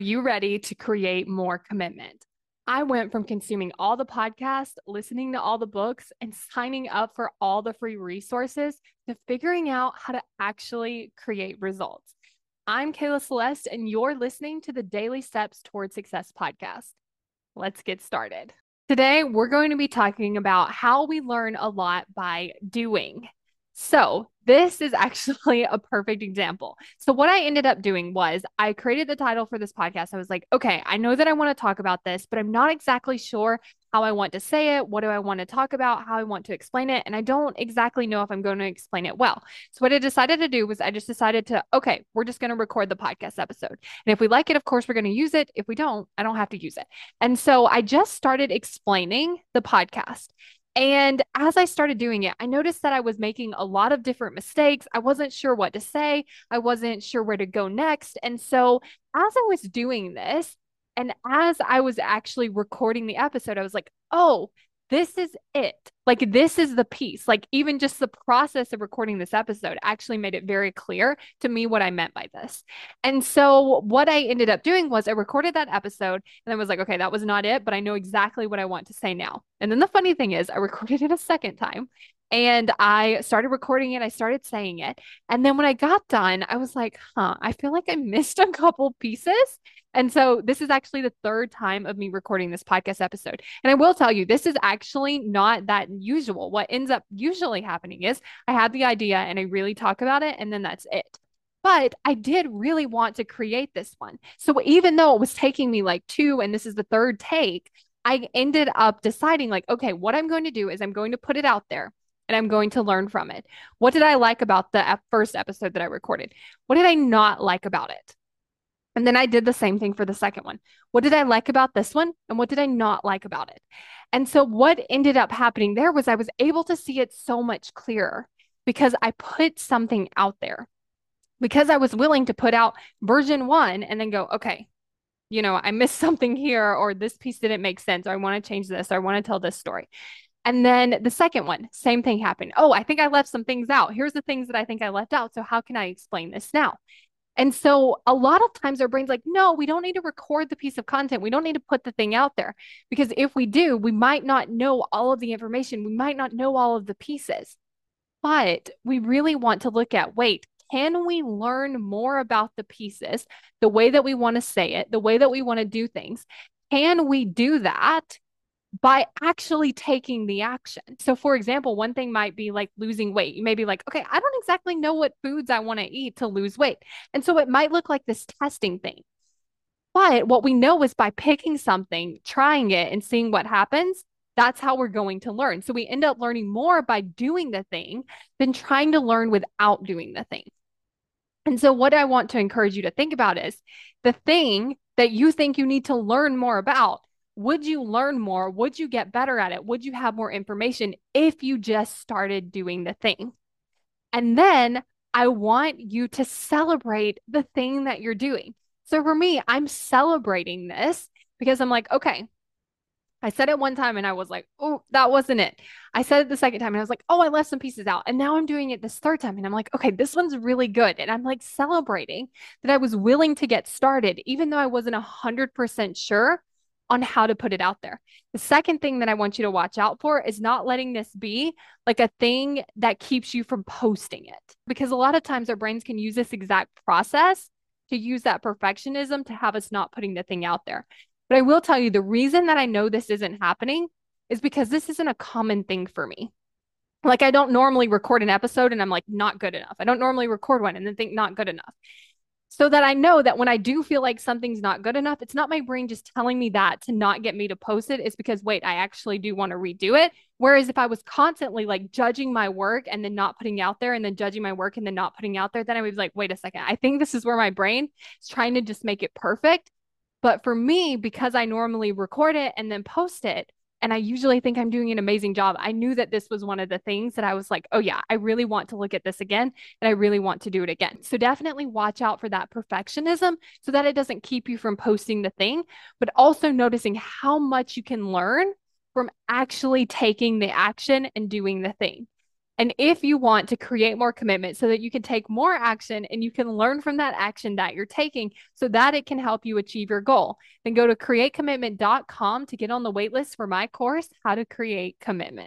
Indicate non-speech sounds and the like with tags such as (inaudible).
you ready to create more commitment? I went from consuming all the podcasts, listening to all the books, and signing up for all the free resources to figuring out how to actually create results. I'm Kayla Celeste, and you're listening to the Daily Steps Toward Success podcast. Let's get started. Today, we're going to be talking about how we learn a lot by doing. So, this is actually a perfect example. So, what I ended up doing was I created the title for this podcast. I was like, okay, I know that I want to talk about this, but I'm not exactly sure how I want to say it. What do I want to talk about? How I want to explain it. And I don't exactly know if I'm going to explain it well. So, what I decided to do was I just decided to, okay, we're just going to record the podcast episode. And if we like it, of course, we're going to use it. If we don't, I don't have to use it. And so I just started explaining the podcast. And as I started doing it, I noticed that I was making a lot of different mistakes. I wasn't sure what to say, I wasn't sure where to go next. And so, as I was doing this, and as I was actually recording the episode, I was like, oh, this is it. Like, this is the piece. Like, even just the process of recording this episode actually made it very clear to me what I meant by this. And so, what I ended up doing was I recorded that episode and I was like, okay, that was not it, but I know exactly what I want to say now. And then the funny thing is, I (laughs) recorded it a second time and I started recording it. I started saying it. And then when I got done, I was like, huh, I feel like I missed a couple pieces. And so this is actually the third time of me recording this podcast episode. And I will tell you, this is actually not that usual. What ends up usually happening is I have the idea and I really talk about it, and then that's it. But I did really want to create this one. So even though it was taking me like two, and this is the third take, I ended up deciding, like, okay, what I'm going to do is I'm going to put it out there and I'm going to learn from it. What did I like about the first episode that I recorded? What did I not like about it? And then I did the same thing for the second one. What did I like about this one? And what did I not like about it? And so what ended up happening there was I was able to see it so much clearer because I put something out there. Because I was willing to put out version one and then go, okay, you know, I missed (laughs) something here, or this piece didn't make sense, or I want to change this, or I want to tell this story. And then the second one, same thing happened. Oh, I think I left some things out. Here's the things that I think I left out. So how can I explain this now? And so a lot of times our brain's like, no, we don't need to record the piece of content. We don't need to put the thing out there because if we do, we might not know all of the information. We might not know all of the pieces. But we really want to look at wait, can we learn more about the pieces, the way that we want to say it, the way that we want to do things? Can we do that by actually taking the action. So, for example, one thing might be like losing weight. You may be like, okay, I don't exactly know what foods I want to eat to lose weight. And so it might look like this testing thing. But what we know is by picking something, trying it, and seeing what happens, that's how we're going to learn. So we end up learning more by doing the thing than trying to learn without doing the thing. And so, what I want to encourage you to think about is the thing that you think you need to learn more about would you learn more? Would you get better at it? Would you have more information if you just started doing the thing? And then I want you to celebrate the thing that you're doing. So for me, I'm celebrating this because I'm like, okay, I said it one time and I was like, oh, that wasn't it. I said it the second time and I was like, oh, I left some pieces out. And now I'm doing it this third time and I'm like, okay, this one's really good. And I'm like celebrating that I was willing to get started, even though I wasn't 100% sure on how to put it out there. The second thing that I want you to watch out for is not letting this be like a thing that keeps you from posting it. Because a lot of times our brains can use this exact process to use that perfectionism to have us not putting the thing out there. But I will tell you the reason that I know this isn't happening is because this isn't a common thing for me. Like I don't normally record an episode and I'm like not good enough. I don't normally record one and then think not good enough so that I know that when I do feel like something's not good enough, it's not my brain just telling me that to not get me to post it. It's because, wait, I actually do want to redo it. Whereas if I was constantly like judging my work and then not putting out there and then judging my work and then not putting out there, then I would be like, wait a second, I think this is where my brain is trying to just make it perfect. But for me, because I normally record it and then post it, and I usually think I'm doing an amazing job. I knew that this was one of the things that I was like, oh, yeah, I really want to look at this again and I really want to do it again. So definitely watch out for that perfectionism so that it doesn't keep you from posting the thing, but also noticing how much you can learn from actually taking the action and doing the thing. And if you want to create more commitment so that you can take more action and you can learn from that action that you're taking so that it can help you achieve your goal, then go to createcommitment.com to get on the waitlist for my course, How to Create Commitment.